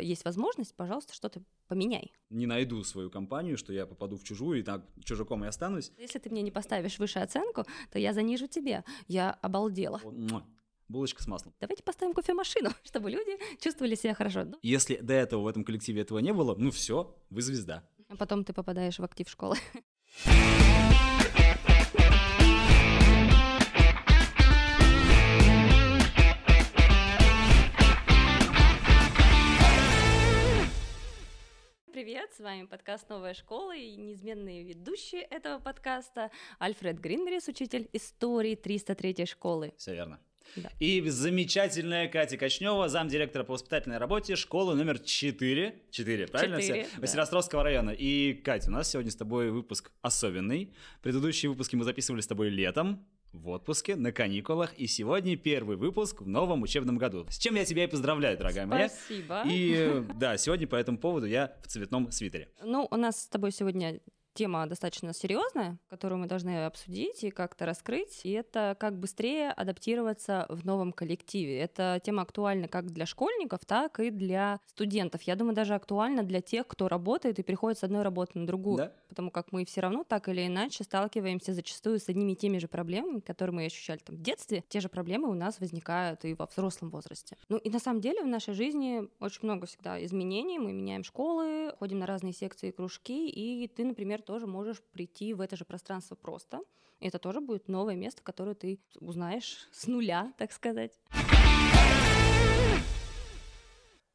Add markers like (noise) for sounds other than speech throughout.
есть возможность, пожалуйста, что-то поменяй. Не найду свою компанию, что я попаду в чужую, и так чужаком и останусь. Если ты мне не поставишь выше оценку, то я занижу тебе. Я обалдела. Булочка с маслом. Давайте поставим кофемашину, (laughs) чтобы люди чувствовали себя хорошо. Ну, Если до этого в этом коллективе этого не было, ну все, вы звезда. а потом ты попадаешь в актив школы. (laughs) Привет, с вами подкаст «Новая школа» и неизменные ведущие этого подкаста Альфред Гринберис, учитель истории 303 школы. Все верно. Да. И замечательная Катя Кочнева, замдиректора по воспитательной работе школы номер 4. 4, правильно Четыре, все? да. Василостровского района. И, Катя, у нас сегодня с тобой выпуск особенный. Предыдущие выпуски мы записывали с тобой летом, в отпуске, на каникулах. И сегодня первый выпуск в новом учебном году. С чем я тебя и поздравляю, дорогая моя. Спасибо. И да, сегодня по этому поводу я в цветном свитере. Ну, у нас с тобой сегодня тема достаточно серьезная, которую мы должны обсудить и как-то раскрыть. И это как быстрее адаптироваться в новом коллективе. Эта тема актуальна как для школьников, так и для студентов. Я думаю, даже актуальна для тех, кто работает и переходит с одной работы на другую. Да? Потому как мы все равно так или иначе сталкиваемся зачастую с одними и теми же проблемами, которые мы ощущали там в детстве. Те же проблемы у нас возникают и во взрослом возрасте. Ну и на самом деле в нашей жизни очень много всегда изменений. Мы меняем школы, ходим на разные секции и кружки, и ты, например, тоже можешь прийти в это же пространство просто. И это тоже будет новое место, которое ты узнаешь (laughs) с нуля, так сказать.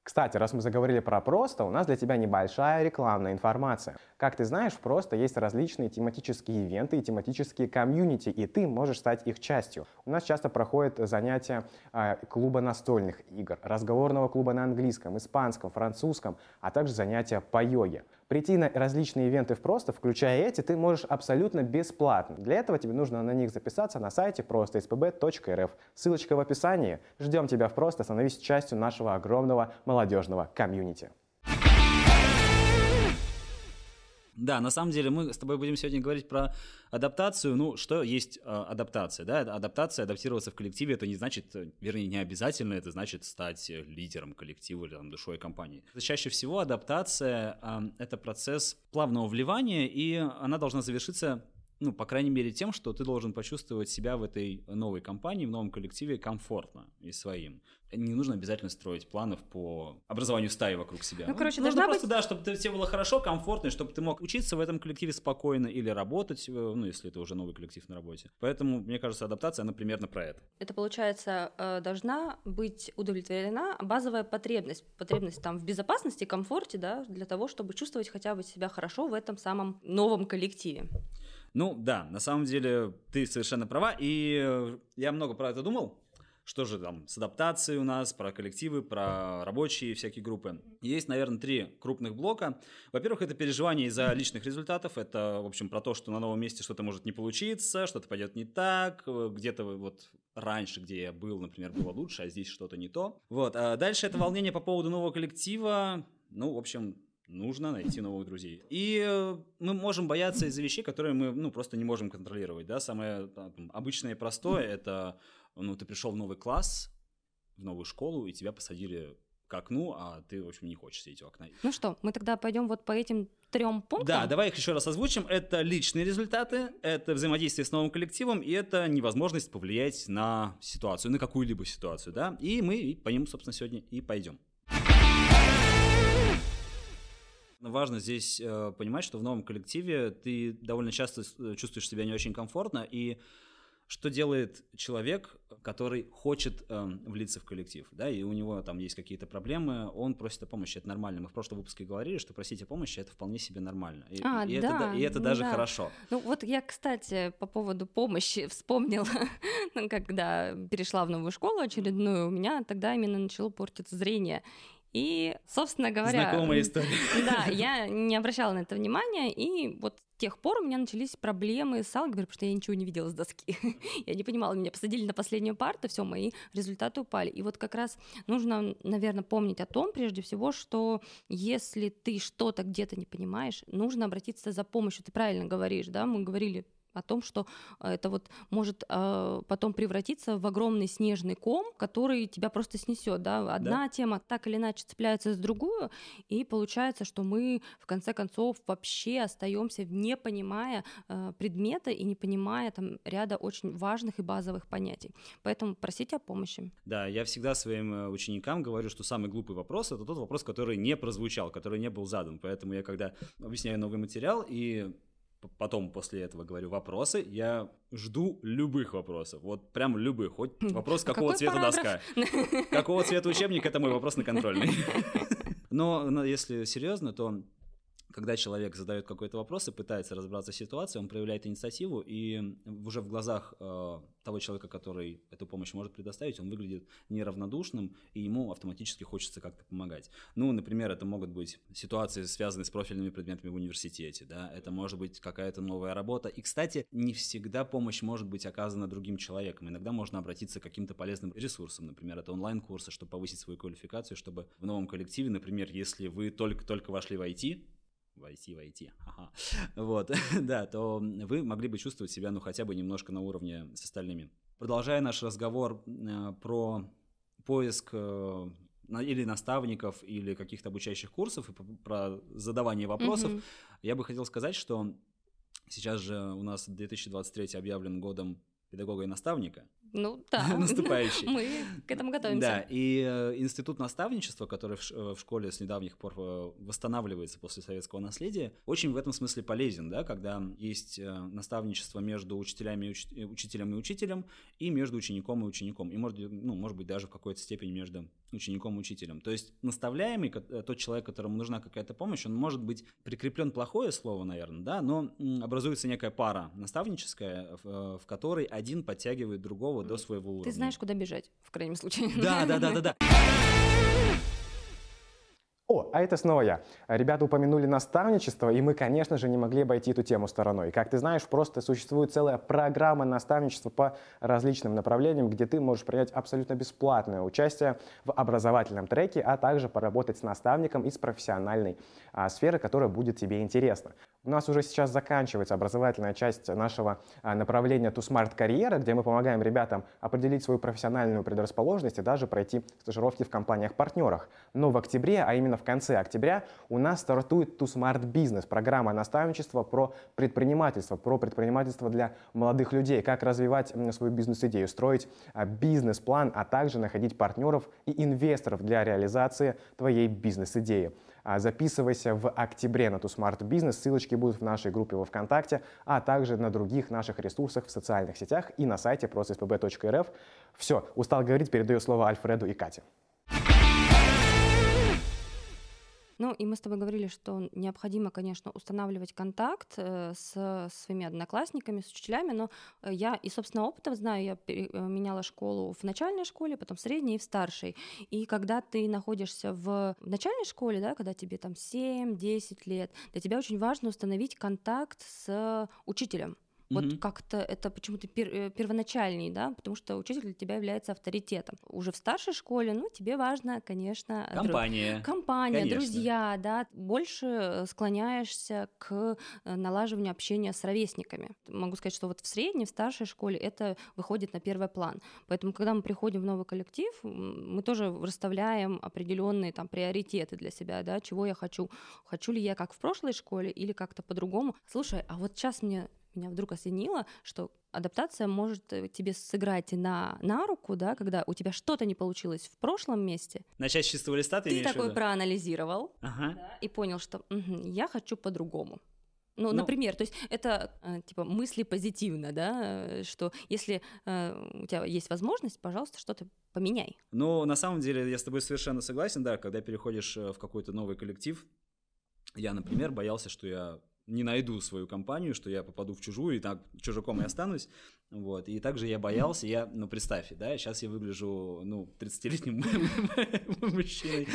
Кстати, раз мы заговорили про просто, у нас для тебя небольшая рекламная информация. Как ты знаешь, в просто есть различные тематические ивенты и тематические комьюнити, и ты можешь стать их частью. У нас часто проходят занятия а, клуба настольных игр, разговорного клуба на английском, испанском, французском, а также занятия по йоге. Прийти на различные ивенты в просто, включая эти, ты можешь абсолютно бесплатно. Для этого тебе нужно на них записаться на сайте просто.spb.rf. Ссылочка в описании. Ждем тебя в просто, становись частью нашего огромного молодежного комьюнити. Да, на самом деле мы с тобой будем сегодня говорить про адаптацию. Ну, что есть э, адаптация? Да? Адаптация, адаптироваться в коллективе, это не значит, э, вернее, не обязательно, это значит стать э, лидером коллектива или там, душой компании. Чаще всего адаптация э, это процесс плавного вливания, и она должна завершиться ну, по крайней мере, тем, что ты должен почувствовать себя в этой новой компании, в новом коллективе комфортно и своим. Не нужно обязательно строить планов по образованию стаи вокруг себя. Ну, короче, нужно должна просто, да, чтобы тебе было хорошо, комфортно, и чтобы ты мог учиться в этом коллективе спокойно или работать, э, ну, если это уже новый коллектив на работе. Поэтому, мне кажется, адаптация, она примерно про это. Это, получается, э, должна быть удовлетворена базовая потребность. Потребность там в безопасности, комфорте, да, для того, чтобы чувствовать хотя бы себя хорошо в этом самом новом коллективе. Ну, да, на самом деле ты совершенно права, и э, я много про это думал. Что же там с адаптацией у нас, про коллективы, про рабочие всякие группы. Есть, наверное, три крупных блока. Во-первых, это переживание из-за личных результатов. Это, в общем, про то, что на новом месте что-то может не получиться, что-то пойдет не так. э, Где-то вот раньше, где я был, например, было лучше, а здесь что-то не то. Вот. А дальше это волнение по поводу нового коллектива. Ну, в общем, нужно найти новых друзей. И э, мы можем бояться из-за вещей, которые мы, ну, просто не можем контролировать, да. Самое там, обычное и простое – это, ну, ты пришел в новый класс, в новую школу, и тебя посадили к окну, а ты, в общем, не хочешь сидеть у окна. Ну что, мы тогда пойдем вот по этим трем пунктам. Да, давай их еще раз озвучим. Это личные результаты, это взаимодействие с новым коллективом, и это невозможность повлиять на ситуацию, на какую-либо ситуацию, да. И мы по ним, собственно, сегодня и пойдем. Важно здесь э, понимать, что в новом коллективе ты довольно часто э, чувствуешь себя не очень комфортно, и что делает человек, который хочет эм, влиться в коллектив, да, и у него там есть какие-то проблемы, он просит о помощи, это нормально. Мы в прошлом выпуске говорили, что просить о помощи это вполне себе нормально, и, А, и да, это, и это ну даже да. хорошо. Ну вот я, кстати, по поводу помощи (laughs) вспомнила, (laughs) когда перешла в новую школу очередную, у меня тогда именно начало портиться зрение. И, собственно говоря... Знакомая история. (laughs) Да, (laughs) я не обращала на это внимания, и вот с тех пор у меня начались проблемы с алгеброй, потому что я ничего не видела с доски. (laughs) я не понимала, меня посадили на последнюю парту, все, мои результаты упали. И вот как раз нужно, наверное, помнить о том, прежде всего, что если ты что-то где-то не понимаешь, нужно обратиться за помощью. Ты правильно говоришь, да, мы говорили о том, что это вот может э, потом превратиться в огромный снежный ком, который тебя просто снесет, да, одна да. тема так или иначе цепляется с другую, и получается, что мы в конце концов вообще остаемся не понимая э, предмета и не понимая там ряда очень важных и базовых понятий. Поэтому просите о помощи. Да, я всегда своим э, ученикам говорю, что самый глупый вопрос это тот вопрос, который не прозвучал, который не был задан. Поэтому я когда объясняю новый материал и потом после этого говорю вопросы, я жду любых вопросов, вот прям любых, хоть хм, вопрос, а какого цвета параграф? доска, (laughs) какого цвета учебник, это мой вопрос на контрольный. (laughs) (laughs) Но если серьезно, то когда человек задает какой-то вопрос и пытается разобраться в ситуации, он проявляет инициативу, и уже в глазах э, того человека, который эту помощь может предоставить, он выглядит неравнодушным, и ему автоматически хочется как-то помогать. Ну, например, это могут быть ситуации, связанные с профильными предметами в университете, да, это может быть какая-то новая работа. И, кстати, не всегда помощь может быть оказана другим человеком. Иногда можно обратиться к каким-то полезным ресурсам, например, это онлайн-курсы, чтобы повысить свою квалификацию, чтобы в новом коллективе, например, если вы только-только вошли в IT, войти, войти, ага. вот, (laughs) да, то вы могли бы чувствовать себя, ну, хотя бы немножко на уровне с остальными. Продолжая наш разговор э, про поиск э, или наставников, или каких-то обучающих курсов, и про задавание вопросов, mm-hmm. я бы хотел сказать, что сейчас же у нас 2023 объявлен годом педагога и наставника. Ну да. (laughs) Наступающий. Мы к этому готовимся. Да, и э, институт наставничества, который в, э, в школе с недавних пор э, восстанавливается после советского наследия, очень в этом смысле полезен, да, когда есть э, наставничество между учителями и уч, учителем и учителем, и между учеником и учеником, и может, ну, может быть даже в какой-то степени между учеником и учителем. То есть наставляемый, тот человек, которому нужна какая-то помощь, он может быть прикреплен плохое слово, наверное, да, но образуется некая пара наставническая, в, в которой один подтягивает другого до своего уровня. Ты знаешь, куда бежать, в крайнем случае. Да, да, да, да, да. О, а это снова я. Ребята упомянули наставничество, и мы, конечно же, не могли обойти эту тему стороной. Как ты знаешь, просто существует целая программа наставничества по различным направлениям, где ты можешь принять абсолютно бесплатное участие в образовательном треке, а также поработать с наставником из профессиональной а, сферы, которая будет тебе интересна. У нас уже сейчас заканчивается образовательная часть нашего а, направления To Smart карьера, где мы помогаем ребятам определить свою профессиональную предрасположенность и даже пройти стажировки в компаниях-партнерах. Но в октябре, а именно в конце октября, у нас стартует To Smart Business, программа наставничества про предпринимательство, про предпринимательство для молодых людей, как развивать свою бизнес-идею, строить а, бизнес-план, а также находить партнеров и инвесторов для реализации твоей бизнес-идеи. А, записывайся в октябре на Too Smart Business. Ссылочки будут в нашей группе во ВКонтакте, а также на других наших ресурсах в социальных сетях и на сайте просто.спб.рф. Все, устал говорить, передаю слово Альфреду и Кате. Ну, и мы с тобой говорили, что необходимо, конечно, устанавливать контакт э, с своими одноклассниками, с учителями, но э, я и, собственно, опытом знаю, я э, меняла школу в начальной школе, потом в средней и в старшей. И когда ты находишься в начальной школе, да, когда тебе там 7-10 лет, для тебя очень важно установить контакт с учителем. Вот mm-hmm. как-то это почему-то пер, э, первоначальней, да, потому что учитель для тебя является авторитетом. Уже в старшей школе, ну, тебе важно, конечно... Компания. Друг... Компания, конечно. друзья, да. Больше склоняешься к э, налаживанию общения с ровесниками. Могу сказать, что вот в средней, в старшей школе это выходит на первый план. Поэтому, когда мы приходим в новый коллектив, мы тоже расставляем определенные там приоритеты для себя, да, чего я хочу. Хочу ли я как в прошлой школе или как-то по-другому. Слушай, а вот сейчас мне меня вдруг осенило, что адаптация может э, тебе сыграть на, на руку, да, когда у тебя что-то не получилось в прошлом месте. Начать с чистого листа ты Ты такой проанализировал ага. да, и понял, что угу, я хочу по-другому. Ну, ну, например, то есть это э, типа мысли позитивно, да, э, что если э, у тебя есть возможность, пожалуйста, что-то поменяй. Ну, на самом деле, я с тобой совершенно согласен, да, когда переходишь в какой-то новый коллектив, я, например, боялся, что я не найду свою компанию, что я попаду в чужую, и так чужаком и останусь. Вот. И также я боялся, я, ну, представь, да, сейчас я выгляжу, ну, 30-летним (laughs) мужчиной,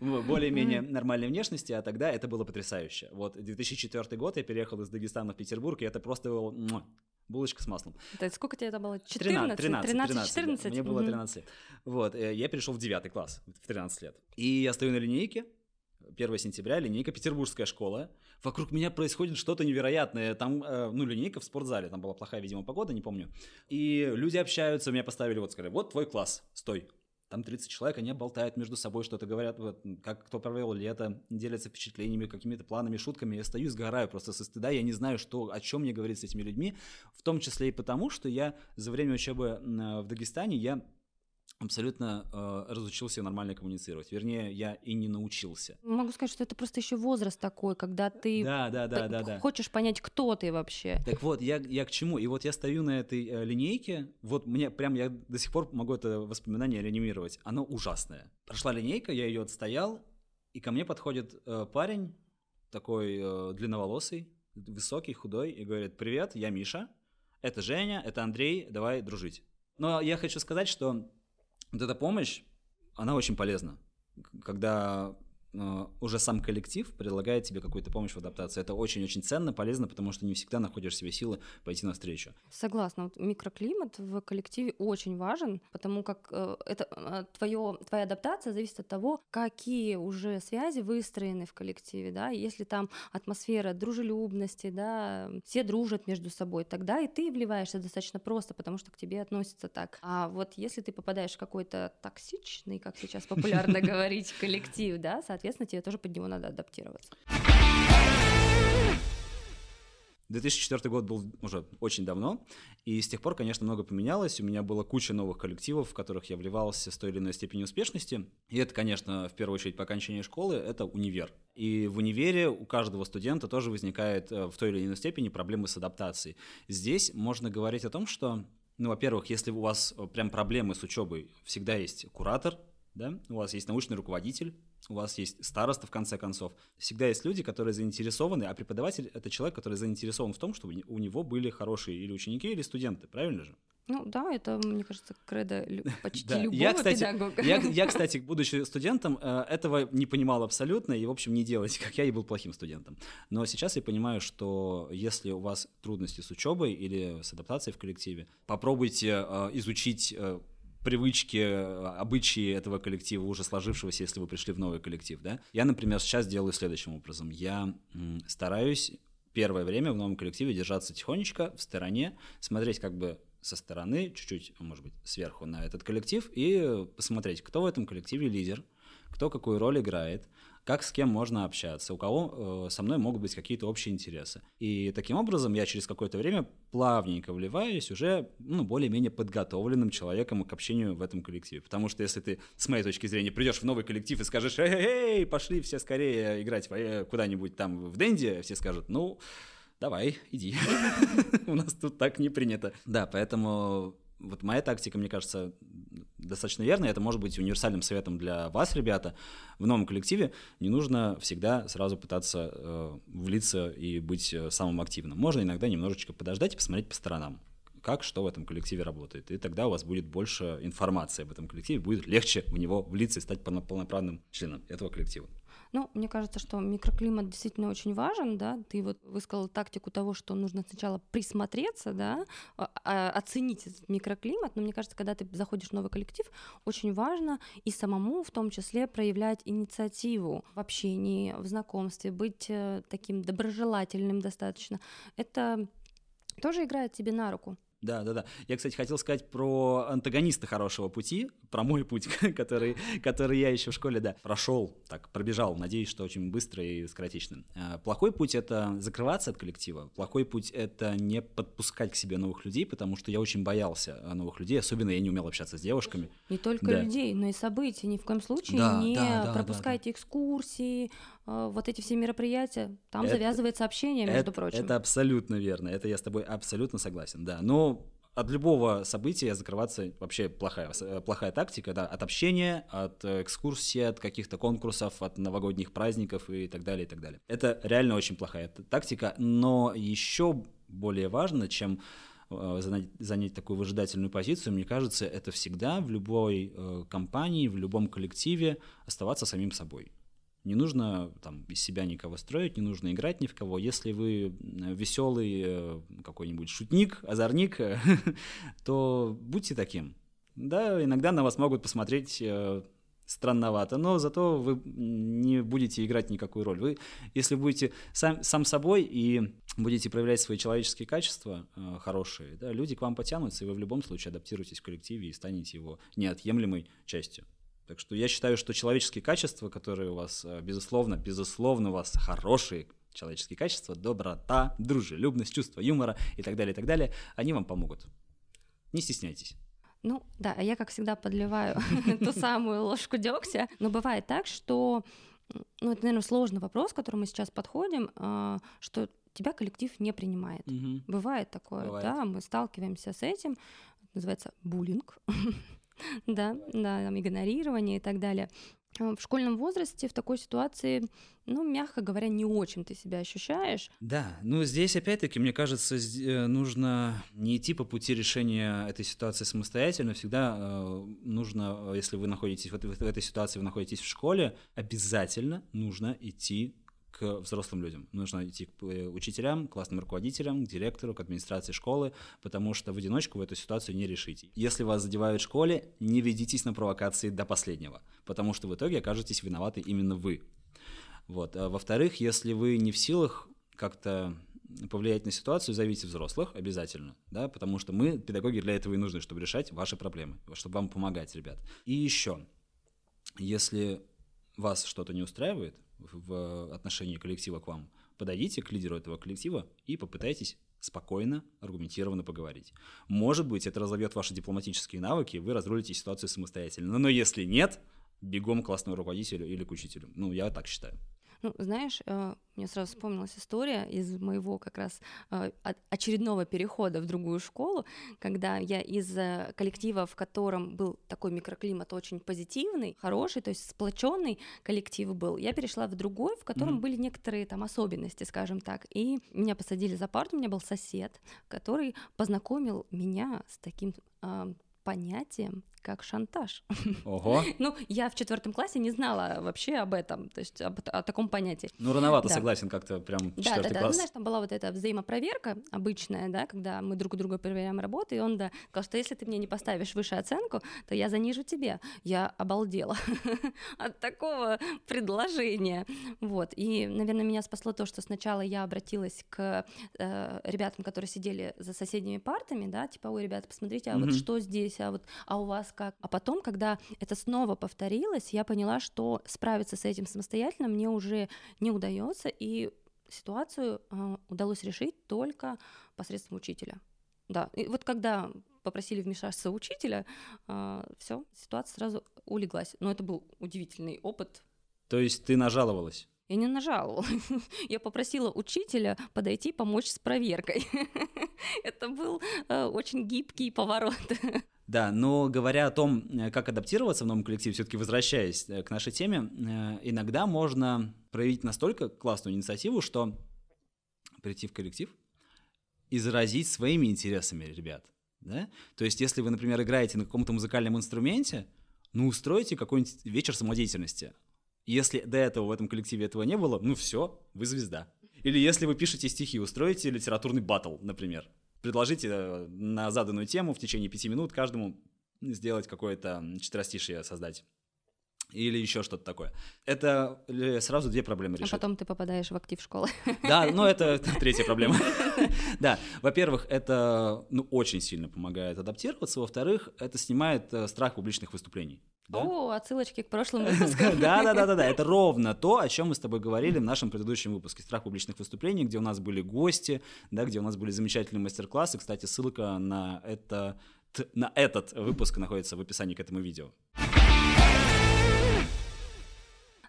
более-менее нормальной внешности, а тогда это было потрясающе. Вот 2004 год, я переехал из Дагестана в Петербург, и это просто было булочка с маслом. Это сколько тебе это было? 14? 13, 13, 14? Мне было 13 лет. Вот, э, я перешел в 9 класс в 13 лет. И я стою на линейке, 1 сентября, линейка «Петербургская школа». Вокруг меня происходит что-то невероятное. Там, э, ну, линейка в спортзале, там была плохая, видимо, погода, не помню. И люди общаются, меня поставили, вот сказали, вот твой класс, стой. Там 30 человек, они болтают между собой, что-то говорят, вот, как кто провел лето, делятся впечатлениями, какими-то планами, шутками. Я стою, сгораю просто со стыда, я не знаю, что, о чем мне говорить с этими людьми, в том числе и потому, что я за время учебы в Дагестане, я абсолютно э, разучился нормально коммуницировать. Вернее, я и не научился. Могу сказать, что это просто еще возраст такой, когда ты да, да, да, да, да. хочешь понять, кто ты вообще. Так вот, я, я к чему? И вот я стою на этой э, линейке, вот мне прям я до сих пор могу это воспоминание реанимировать. Оно ужасное. Прошла линейка, я ее отстоял, и ко мне подходит э, парень, такой э, длинноволосый, высокий, худой, и говорит, привет, я Миша, это Женя, это Андрей, давай дружить. Но я хочу сказать, что вот эта помощь, она очень полезна. Когда уже сам коллектив предлагает тебе какую-то помощь в адаптации. Это очень-очень ценно, полезно, потому что не всегда находишь себе силы пойти навстречу. Согласна. Вот микроклимат в коллективе очень важен, потому как э, это э, твое, твоя адаптация зависит от того, какие уже связи выстроены в коллективе, да, если там атмосфера дружелюбности, да, все дружат между собой, тогда и ты вливаешься достаточно просто, потому что к тебе относятся так. А вот если ты попадаешь в какой-то токсичный, как сейчас популярно (laughs) говорить, коллектив, да, соответственно, соответственно, тебе тоже под него надо адаптироваться. 2004 год был уже очень давно, и с тех пор, конечно, много поменялось. У меня была куча новых коллективов, в которых я вливался с той или иной степенью успешности. И это, конечно, в первую очередь по окончании школы, это универ. И в универе у каждого студента тоже возникает э, в той или иной степени проблемы с адаптацией. Здесь можно говорить о том, что, ну, во-первых, если у вас э, прям проблемы с учебой, всегда есть куратор, да, у вас есть научный руководитель, у вас есть староста, в конце концов. Всегда есть люди, которые заинтересованы, а преподаватель — это человек, который заинтересован в том, чтобы у него были хорошие или ученики, или студенты, правильно же? Ну да, это, мне кажется, кредо (laughs) почти да. любого я, кстати, педагога. Я, (laughs) я, кстати, будучи студентом, э, этого не понимал абсолютно, и, в общем, не делать, как я, и был плохим студентом. Но сейчас я понимаю, что если у вас трудности с учебой или с адаптацией в коллективе, попробуйте э, изучить э, привычки, обычаи этого коллектива, уже сложившегося, если вы пришли в новый коллектив, да. Я, например, сейчас делаю следующим образом. Я стараюсь первое время в новом коллективе держаться тихонечко в стороне, смотреть как бы со стороны, чуть-чуть, может быть, сверху на этот коллектив и посмотреть, кто в этом коллективе лидер, кто какую роль играет, как с кем можно общаться, у кого э, со мной могут быть какие-то общие интересы. И таким образом я через какое-то время плавненько вливаюсь уже ну, более-менее подготовленным человеком к общению в этом коллективе. Потому что если ты, с моей точки зрения, придешь в новый коллектив и скажешь, эй, эй, пошли все скорее играть куда-нибудь там в Денди, все скажут, ну, давай, иди. (laughs) У нас тут так не принято. Да, поэтому вот моя тактика, мне кажется, достаточно верная. Это может быть универсальным советом для вас, ребята. В новом коллективе не нужно всегда сразу пытаться э, влиться и быть э, самым активным. Можно иногда немножечко подождать и посмотреть по сторонам как что в этом коллективе работает. И тогда у вас будет больше информации об этом коллективе, будет легче в него влиться и стать полноправным членом этого коллектива. Ну, мне кажется, что микроклимат действительно очень важен, да. Ты вот высказал тактику того, что нужно сначала присмотреться, да, а, а, оценить этот микроклимат. Но мне кажется, когда ты заходишь в новый коллектив, очень важно и самому в том числе проявлять инициативу в общении, в знакомстве, быть э, таким доброжелательным достаточно. Это тоже играет тебе на руку. Да, да, да. Я, кстати, хотел сказать про антагониста хорошего пути, про мой путь, (laughs) который, который я еще в школе, да, прошел, так, пробежал, надеюсь, что очень быстро и скоротечно. А, плохой путь — это закрываться от коллектива, плохой путь — это не подпускать к себе новых людей, потому что я очень боялся новых людей, особенно я не умел общаться с девушками. Не только да. людей, но и событий. Ни в коем случае да, не да, пропускайте да, да. экскурсии, а, вот эти все мероприятия, там это, завязывается общение, между это, прочим. Это абсолютно верно, это я с тобой абсолютно согласен, да. Но от любого события закрываться вообще плохая, э, плохая тактика, да, от общения, от экскурсии, от каких-то конкурсов, от новогодних праздников и так далее, и так далее. Это реально очень плохая тактика, но еще более важно, чем э, занять, занять такую выжидательную позицию, мне кажется, это всегда в любой э, компании, в любом коллективе оставаться самим собой. Не нужно там из себя никого строить, не нужно играть ни в кого. Если вы веселый э, какой-нибудь шутник, озорник, (laughs) то будьте таким. Да, иногда на вас могут посмотреть э, странновато, но зато вы не будете играть никакую роль. Вы, если будете сам, сам собой и будете проявлять свои человеческие качества э, хорошие, да, люди к вам потянутся, и вы в любом случае адаптируетесь в коллективе и станете его неотъемлемой частью. Так что я считаю, что человеческие качества, которые у вас, э, безусловно, безусловно, у вас хорошие человеческие качества, доброта, дружелюбность, чувство юмора и так далее, и так далее, они вам помогут. Не стесняйтесь. Ну да, а я, как всегда, подливаю (laughs) (laughs) ту самую ложку дегтя. Но бывает так, что ну, это, наверное, сложный вопрос, к которому мы сейчас подходим, а, что тебя коллектив не принимает. Бывает такое, да, мы сталкиваемся с этим, называется буллинг, (laughs) (laughs) да, да, там, игнорирование и так далее. В школьном возрасте в такой ситуации, ну, мягко говоря, не очень ты себя ощущаешь. Да, ну здесь опять-таки, мне кажется, э, нужно не идти по пути решения этой ситуации самостоятельно. Всегда э, нужно, э, если вы находитесь в этой ситуации, вы находитесь в школе, обязательно нужно идти к взрослым людям. Нужно идти к э, учителям, классным руководителям, к директору, к администрации школы, потому что в одиночку вы эту ситуацию не решите. Если вас задевают в школе, не ведитесь на провокации до последнего, потому что в итоге окажетесь виноваты именно вы. Вот. А во-вторых, если вы не в силах как-то повлиять на ситуацию, зовите взрослых обязательно, да, потому что мы, педагоги, для этого и нужны, чтобы решать ваши проблемы, чтобы вам помогать, ребят. И еще, если вас что-то не устраивает в в отношении коллектива к вам, подойдите к лидеру этого коллектива и попытайтесь спокойно, аргументированно поговорить. Может быть, это разовьет ваши дипломатические навыки, вы разрулите ситуацию самостоятельно. Но если нет, бегом к классному руководителю или к учителю. Ну, я так считаю. Ну, знаешь, э, мне сразу вспомнилась история из моего как раз э, очередного перехода в другую школу, когда я из э, коллектива, в котором был такой микроклимат очень позитивный, хороший, то есть сплоченный коллектив был, я перешла в другой, в котором Мгм. были некоторые там особенности, скажем так, и меня посадили за парту, у меня был сосед, который познакомил меня с таким понятием, как шантаж. Ого. (laughs) Ну, я в четвертом классе не знала вообще об этом, то есть об- о таком понятии. Ну, рановато, Да. согласен, как-то прям Да, да, четвертый да. Ну, класс. знаешь, там была вот эта взаимопроверка обычная, да, когда мы друг у друга проверяем работу, и он да, сказал, что если ты мне не поставишь выше оценку, то я занижу тебе. Я обалдела (laughs) от такого предложения. Вот. И, наверное, меня спасло то, что сначала я обратилась к э, ребятам, которые сидели за соседними партами, да, типа, ой, ребята, посмотрите, а вот что здесь, а вот, а у вас как? А потом, когда это снова повторилось, я поняла, что справиться с этим самостоятельно мне уже не удается, и ситуацию э, удалось решить только посредством учителя. Да, и вот когда попросили вмешаться учителя, все, ситуация сразу улеглась. Но это был удивительный опыт. То есть ты нажаловалась? Я не нажаловала. (laughs) Я попросила учителя подойти помочь с проверкой. (laughs) Это был э, очень гибкий поворот. (laughs) Да, но говоря о том, э, как адаптироваться в новом коллективе, все-таки возвращаясь э, к нашей теме, э, иногда можно проявить настолько классную инициативу, что прийти в коллектив и заразить своими интересами ребят. Да? То есть, если вы, например, играете на каком-то музыкальном инструменте, ну, устройте какой-нибудь вечер самодеятельности. Если до этого в этом коллективе этого не было, ну все, вы звезда. Или если вы пишете стихи, устроите литературный батл, например. Предложите э, на заданную тему в течение пяти минут каждому сделать какое-то четверостишее создать. Или еще что-то такое. Это э, сразу две проблемы А решит. потом ты попадаешь в актив школы. (laughs) Да, ну это (laughs) третья проблема. (laughs) Да, во-первых, это ну, очень сильно помогает адаптироваться. Во-вторых, это снимает э, страх публичных выступлений. Да? О, отсылочки к прошлым выпускам. Да, да, да, да, да. Это ровно то, о чем мы с тобой говорили в нашем предыдущем выпуске. Страх публичных выступлений, где у нас были гости, да, где у нас были замечательные мастер-классы. Кстати, ссылка на это на этот выпуск находится в описании к этому видео.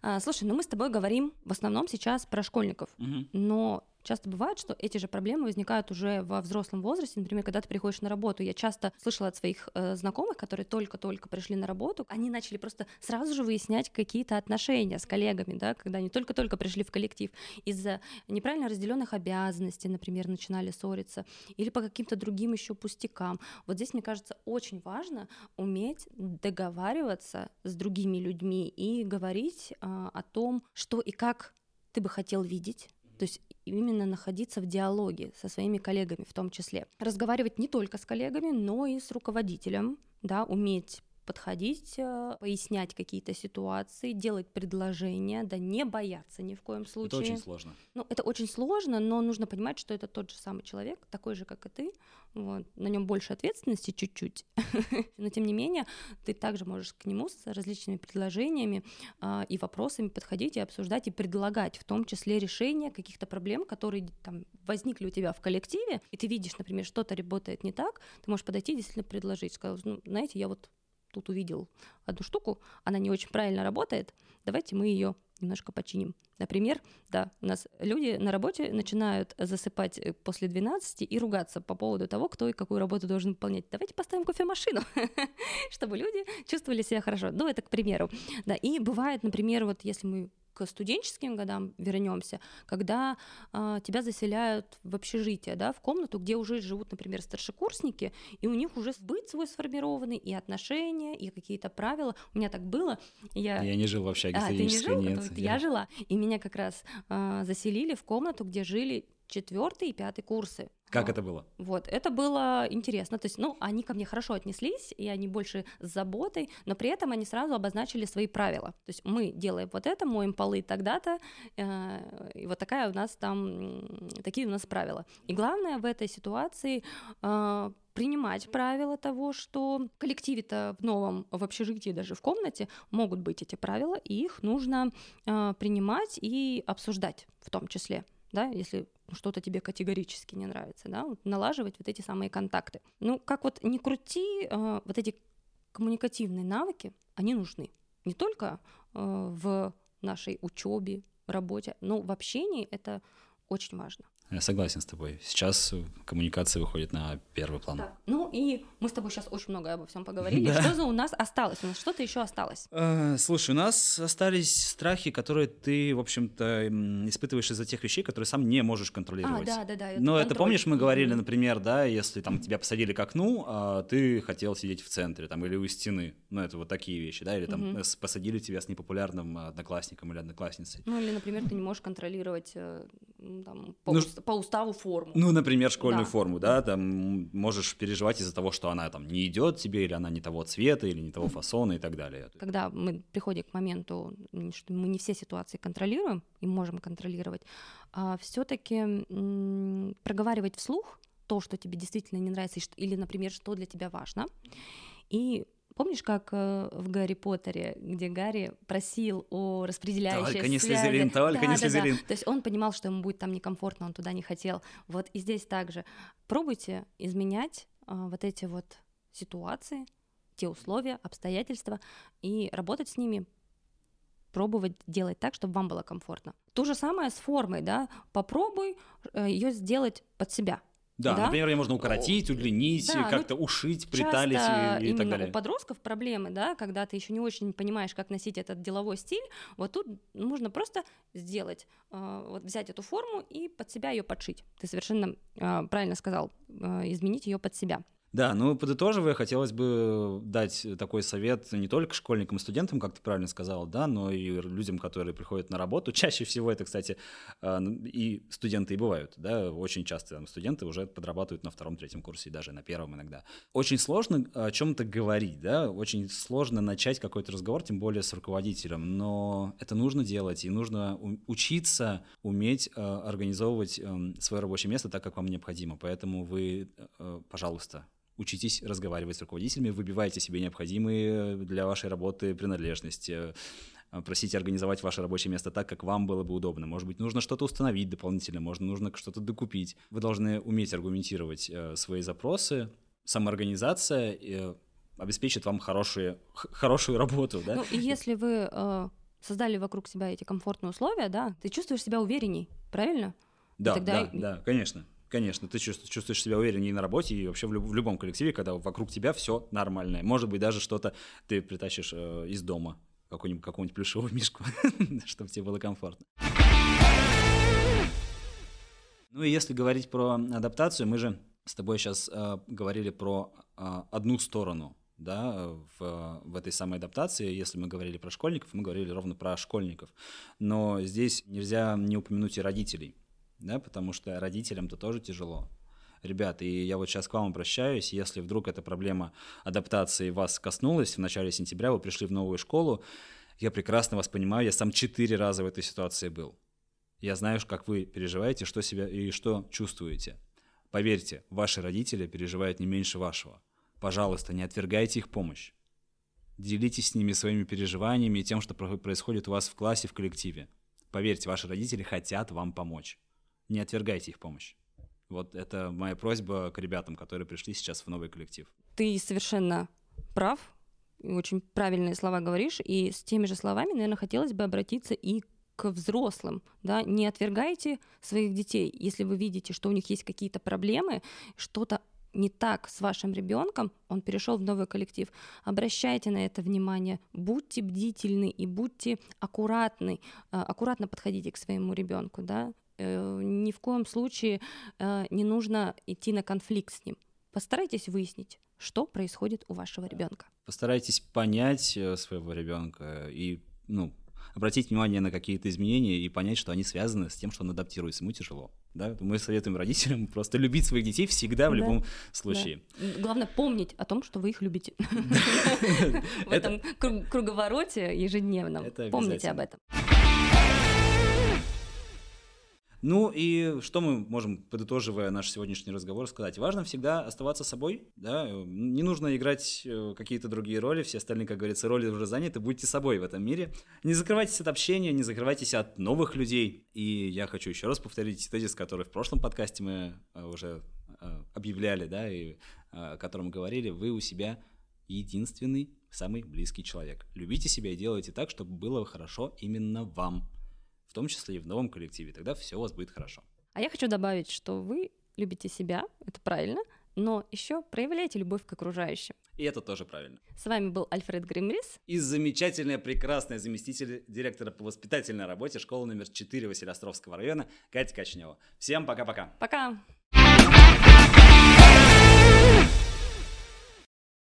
А, Слушай, ну мы с тобой говорим в основном сейчас про школьников. Мгм. Но часто бывает, что эти же проблемы возникают уже во взрослом возрасте. Например, когда ты приходишь на работу. Я часто слышала от своих э, знакомых, которые только-только пришли на работу, они начали просто сразу же выяснять какие-то отношения с коллегами, да, когда они только-только пришли в коллектив. Из-за неправильно разделенных обязанностей, например, начинали ссориться, или по каким-то другим еще пустякам. Вот здесь, мне кажется, очень важно уметь договариваться с другими людьми и говорить а, о том, что и как ты бы хотел видеть. То есть именно находиться в диалоге со своими коллегами в том числе. Разговаривать не только с коллегами, но и с руководителем, да, уметь подходить, э, пояснять какие-то ситуации, делать предложения, да не бояться ни в коем случае. Это очень сложно. Ну, это очень сложно, но нужно понимать, что это тот же самый человек, такой же, как и ты. Вот. На нем больше ответственности чуть-чуть. (laughs) но тем не менее, ты также можешь к нему с различными предложениями а, и вопросами подходить и обсуждать и предлагать, в том числе решения каких-то проблем, которые там возникли у тебя в коллективе, и ты видишь, например, что-то работает не так, ты можешь подойти и действительно предложить, сказать, ну, знаете, я вот тут увидел одну штуку, она не очень правильно работает, давайте мы ее немножко починим. Например, да, у нас люди на работе начинают засыпать э, после 12 и ругаться по поводу того, кто и какую работу должен выполнять. Давайте поставим кофемашину, (laughs) чтобы люди чувствовали себя хорошо. Ну, это к примеру. Да, и бывает, например, вот если мы к студенческим годам вернемся, когда э, тебя заселяют в общежитие, да, в комнату, где уже живут, например, старшекурсники, и у них уже быт свой сформированный, и отношения, и какие-то правила. У меня так было. Я, я не жил в общаге а, ты не жил? нет. Я... я жила, и меня как раз э, заселили в комнату, где жили четвертый и пятый курсы. Как это было? Вот, это было интересно. То есть, ну, они ко мне хорошо отнеслись, и они больше с заботой, но при этом они сразу обозначили свои правила. То есть мы делаем вот это, моем полы тогда-то, э, и вот такая у нас там, такие у нас правила. И главное в этой ситуации э, принимать правила того, что в коллективе-то в новом, в общежитии, даже в комнате могут быть эти правила, и их нужно э, принимать и обсуждать в том числе да, если что-то тебе категорически не нравится, да, налаживать вот эти самые контакты. Ну, как вот не крути, э, вот эти коммуникативные навыки, они нужны не только э, в нашей учебе, работе, но в общении это очень важно. Я согласен с тобой. Сейчас коммуникация выходит на первый план. Так. Ну и мы с тобой сейчас очень много обо всем поговорили. (laughs) Да. Что за у нас осталось? У нас что-то еще осталось? Э, слушай, у нас остались страхи, которые ты, в общем-то, испытываешь из-за тех вещей, которые сам не можешь контролировать. А, да, да, да. Это Но контроль. это помнишь, мы говорили, например, да, если там тебя посадили к окну, а ты хотел сидеть в центре, там, или у стены. Ну, это вот такие вещи, да, или там угу. посадили тебя с непопулярным одноклассником или одноклассницей. Ну, или, например, ты не можешь контролировать э, там, по, ну, по уставу форму. Ну, например, школьную да. форму, да, там можешь переживать из-за того, что она там не идет тебе, или она не того цвета, или не того фасона и так далее. Когда мы приходим к моменту, что мы не все ситуации контролируем и можем контролировать, а все-таки проговаривать вслух то, что тебе действительно не нравится, или, например, что для тебя важно, и Помнишь, как э, в Гарри Поттере, где Гарри просил о распределяющей Только не Слизерин, только да, не да, Слизерин. Да. То есть он понимал, что ему будет там некомфортно, он туда не хотел. Вот и здесь также. Пробуйте изменять а, вот эти вот ситуации, те условия, обстоятельства и работать с ними пробовать делать так, чтобы вам было комфортно. То же самое с формой, да, попробуй э, ее сделать под себя, да, да, например, ее можно укоротить, удлинить, да, как-то ну, ушить, приталить и, и так далее. у подростков проблемы, да, когда ты еще не очень понимаешь, как носить этот деловой стиль, вот тут нужно просто сделать, э, вот взять эту форму и под себя ее подшить. Ты совершенно э, правильно сказал, э, изменить ее под себя. Да, ну, подытоживая, хотелось бы дать такой совет не только школьникам и студентам, как ты правильно сказал, да, но и людям, которые приходят на работу. (laughs) Чаще всего это, кстати, а, и студенты и бывают, да, очень часто там, студенты уже подрабатывают на втором-третьем курсе, и даже на первом иногда. Очень сложно о чем-то говорить, да, очень сложно начать какой-то разговор, тем более с руководителем, но это нужно делать, и нужно учиться уметь а, организовывать эм, свое рабочее место так, как вам необходимо. Поэтому вы, э, пожалуйста, учитесь разговаривать с руководителями, выбивайте себе необходимые для вашей работы принадлежности, э, просите организовать ваше рабочее место так, как вам было бы удобно. Может быть, нужно что-то установить дополнительно, можно нужно что-то докупить. Вы должны уметь аргументировать э, свои запросы. Самоорганизация э, обеспечит вам хорошие, хорошую работу. Да? Ну, и если вы э, создали вокруг себя эти комфортные условия, да, ты чувствуешь себя уверенней, правильно? Да, тогда... да, да, конечно. Конечно, ты чувствуешь себя увереннее на работе и вообще в, люб- в любом коллективе, когда вокруг тебя все нормальное. Может быть, даже что-то ты притащишь э, из дома, какую-нибудь, какую-нибудь плюшевую мишку, (laughs) чтобы тебе было комфортно. Ну и если говорить про адаптацию, мы же с тобой сейчас э, говорили про э, одну сторону да, в, в этой самой адаптации. Если мы говорили про школьников, мы говорили ровно про школьников. Но здесь нельзя не упомянуть и родителей да, потому что родителям-то тоже тяжело. Ребят, и я вот сейчас к вам обращаюсь, если вдруг эта проблема адаптации вас коснулась в начале сентября, вы пришли в новую школу, я прекрасно вас понимаю, я сам четыре раза в этой ситуации был. Я знаю, как вы переживаете, что себя и что чувствуете. Поверьте, ваши родители переживают не меньше вашего. Пожалуйста, не отвергайте их помощь. Делитесь с ними своими переживаниями и тем, что происходит у вас в классе, в коллективе. Поверьте, ваши родители хотят вам помочь. Не отвергайте их помощь. Вот это моя просьба к ребятам, которые пришли сейчас в новый коллектив. Ты совершенно прав, очень правильные слова говоришь, и с теми же словами, наверное, хотелось бы обратиться и к взрослым, да, не отвергайте своих детей, если вы видите, что у них есть какие-то проблемы, что-то не так с вашим ребенком, он перешел в новый коллектив. Обращайте на это внимание, будьте бдительны и будьте аккуратны, а, аккуратно подходите к своему ребенку, да. Э, ни в коем случае э, не нужно идти на конфликт с ним. Постарайтесь выяснить, что происходит у вашего ребенка. Постарайтесь понять э, своего ребенка и ну, обратить внимание на какие-то изменения и понять, что они связаны с тем, что он адаптируется. Ему тяжело. Да? Мы советуем родителям просто любить своих детей всегда в да, любом случае. Да. Главное помнить о том, что вы их любите. (laughs) (laughs) В этом круговороте ежедневном. Помните об этом. Ну и что мы можем, подытоживая наш сегодняшний разговор, сказать? Важно всегда оставаться собой, да, не нужно играть э, какие-то другие роли, все остальные, как говорится, роли уже заняты, будьте собой в этом мире. Не закрывайтесь от общения, не закрывайтесь от новых людей. И я хочу еще раз повторить тезис, который в прошлом подкасте мы э, уже э, объявляли, да, и о котором говорили, вы у себя единственный, самый близкий человек. Любите себя и делайте так, чтобы было хорошо именно вам в том числе и в новом коллективе. Тогда все у вас будет хорошо. А я хочу добавить, что вы любите себя, это правильно, но еще проявляйте любовь к окружающим. И это тоже правильно. С вами был Альфред Гримрис. И замечательная, прекрасная заместитель директора по воспитательной работе школы номер 4 Василиостровского района Катя Качнева. Всем пока-пока. Пока. -пока. пока.